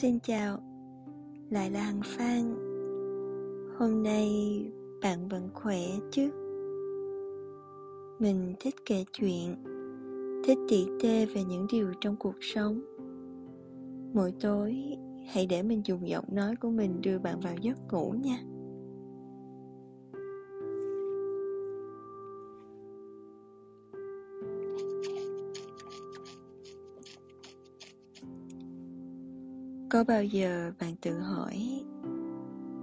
Xin chào, lại là Hằng Phan. Hôm nay bạn vẫn khỏe chứ? Mình thích kể chuyện Thích tỉ tê về những điều trong cuộc sống. Mỗi tối hãy để mình dùng giọng nói của mình đưa bạn vào giấc ngủ nha. Có bao giờ bạn tự hỏi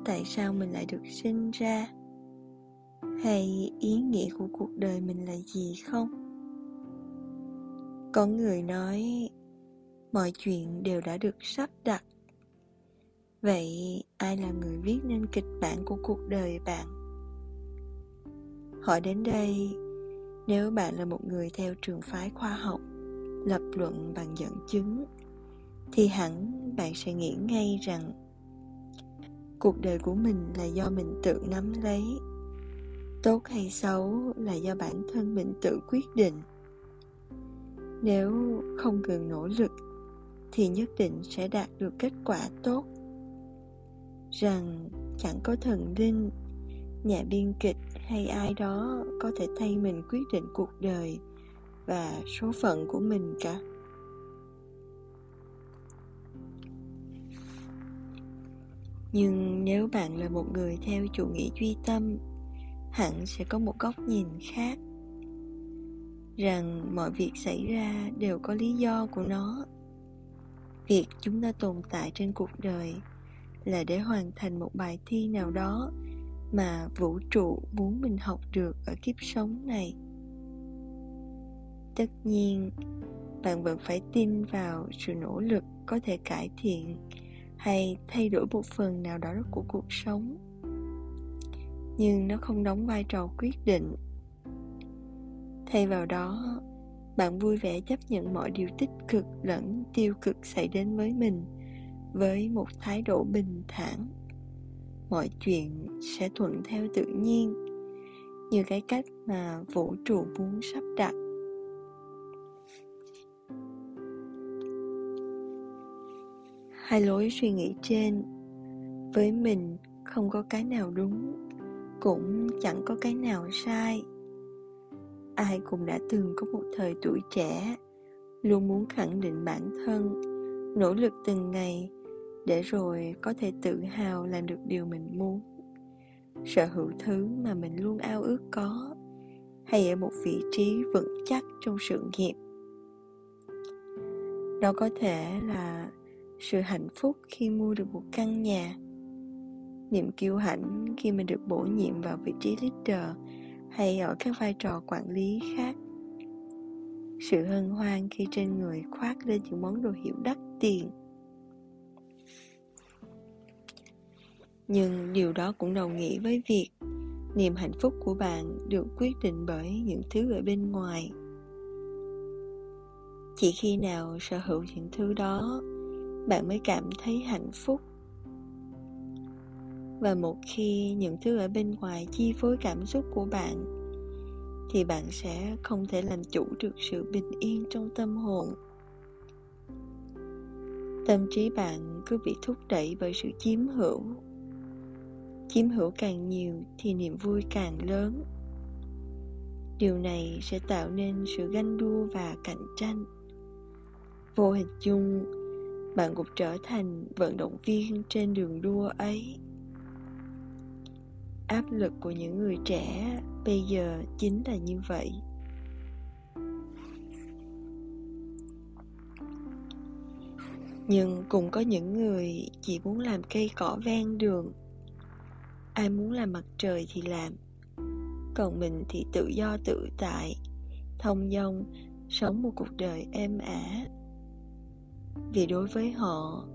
tại sao mình lại được sinh ra? Hay ý nghĩa của cuộc đời mình là gì không? Có người nói mọi chuyện đều đã được sắp đặt. Vậy ai là người viết nên kịch bản của cuộc đời bạn? Hỏi đến đây, nếu bạn là một người theo trường phái khoa học, lập luận bằng dẫn chứng thì hẳn bạn sẽ nghĩ ngay rằng cuộc đời của mình là do mình tự nắm lấy. Tốt hay xấu là do bản thân mình tự quyết định. Nếu không cần nỗ lực, thì nhất định sẽ đạt được kết quả tốt. Rằng chẳng có thần linh, nhà biên kịch hay ai đó có thể thay mình quyết định cuộc đời và số phận của mình cả. Nhưng nếu bạn là một người theo chủ nghĩa duy tâm, hẳn sẽ có một góc nhìn khác. Rằng mọi việc xảy ra đều có lý do của nó. Việc chúng ta tồn tại trên cuộc đời là để hoàn thành một bài thi nào đó mà vũ trụ muốn mình học được ở kiếp sống này. Tất nhiên, bạn vẫn phải tin vào sự nỗ lực có thể cải thiện hay thay đổi một phần nào đó của cuộc sống. Nhưng nó không đóng vai trò quyết định. Thay vào đó, bạn vui vẻ chấp nhận mọi điều tích cực lẫn tiêu cực xảy đến với mình với một thái độ bình thản. Mọi chuyện sẽ thuận theo tự nhiên, như cái cách mà vũ trụ muốn sắp đặt. Hai lối suy nghĩ trên. Với mình, không có cái nào đúng, cũng chẳng có cái nào sai. Ai cũng đã từng có một thời tuổi trẻ, luôn muốn khẳng định bản thân, nỗ lực từng ngày để rồi có thể tự hào làm được điều mình muốn. Sở hữu thứ mà mình luôn ao ước có, hay ở một vị trí vững chắc trong sự nghiệp. Đó có thể là sự hạnh phúc khi mua được một căn nhà. Niềm kiêu hãnh khi mình được bổ nhiệm vào vị trí leader hay ở các vai trò quản lý khác. Sự hân hoan khi trên người khoác lên những món đồ hiệu đắt tiền. Nhưng điều đó cũng đồng nghĩa với việc niềm hạnh phúc của bạn được quyết định bởi những thứ ở bên ngoài. Chỉ khi nào sở hữu những thứ đó bạn mới cảm thấy hạnh phúc. Và một khi những thứ ở bên ngoài chi phối cảm xúc của bạn, thì bạn sẽ không thể làm chủ được sự bình yên trong tâm hồn. Tâm trí bạn cứ bị thúc đẩy bởi sự chiếm hữu. Chiếm hữu càng nhiều thì niềm vui càng lớn. Điều này sẽ tạo nên sự ganh đua và cạnh tranh. Vô hình chung bạn cũng trở thành vận động viên trên đường đua ấy. Áp lực của những người trẻ bây giờ chính là như vậy. Nhưng cũng có những người chỉ muốn làm cây cỏ ven đường. Ai muốn làm mặt trời thì làm, còn mình thì tự do tự tại, thông dong, sống một cuộc đời êm ả vì đối với họ,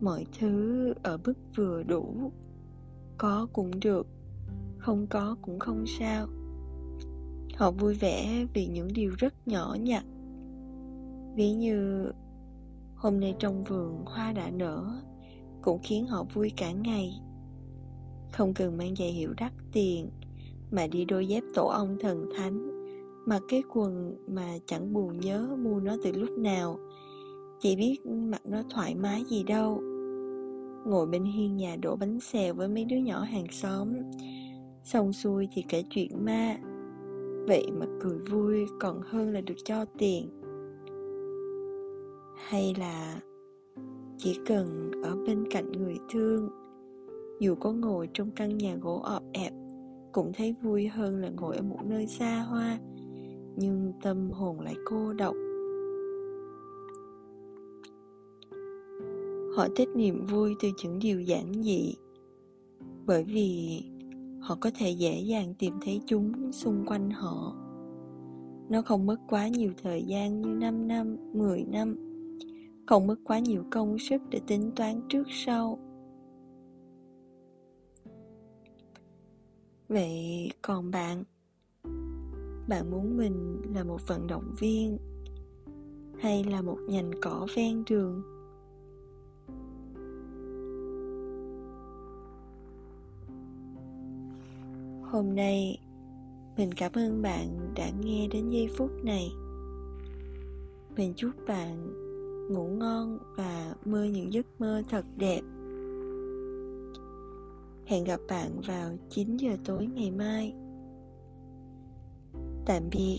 mọi thứ ở mức vừa đủ, có cũng được, không có cũng không sao. Họ vui vẻ vì những điều rất nhỏ nhặt. Ví như, hôm nay trong vườn hoa đã nở, cũng khiến họ vui cả ngày. Không cần mang giày hiệu đắt tiền mà đi đôi dép tổ ong thần thánh, mặc cái quần mà chẳng buồn nhớ mua nó từ lúc nào. Chỉ biết mặt nó thoải mái gì đâu. Ngồi bên hiên nhà đổ bánh xèo với mấy đứa nhỏ hàng xóm. Xong xuôi thì kể chuyện ma. Vậy mà cười vui còn hơn là được cho tiền. Hay là chỉ cần ở bên cạnh người thương. Dù có ngồi trong căn nhà gỗ ọp ẹp, Cũng thấy vui hơn là ngồi ở một nơi xa hoa. Nhưng tâm hồn lại cô độc. Họ thích niềm vui từ những điều giản dị Bởi vì họ có thể dễ dàng tìm thấy chúng xung quanh họ Nó không mất quá nhiều thời gian như 5 năm, 10 năm Không mất quá nhiều công sức để tính toán trước sau Vậy còn bạn? Bạn muốn mình là một vận động viên Hay là một nhành cỏ ven đường? Hôm nay, mình cảm ơn bạn đã nghe đến giây phút này. Mình chúc bạn ngủ ngon và mơ những giấc mơ thật đẹp. Hẹn gặp bạn vào 9 giờ tối ngày mai. Tạm biệt.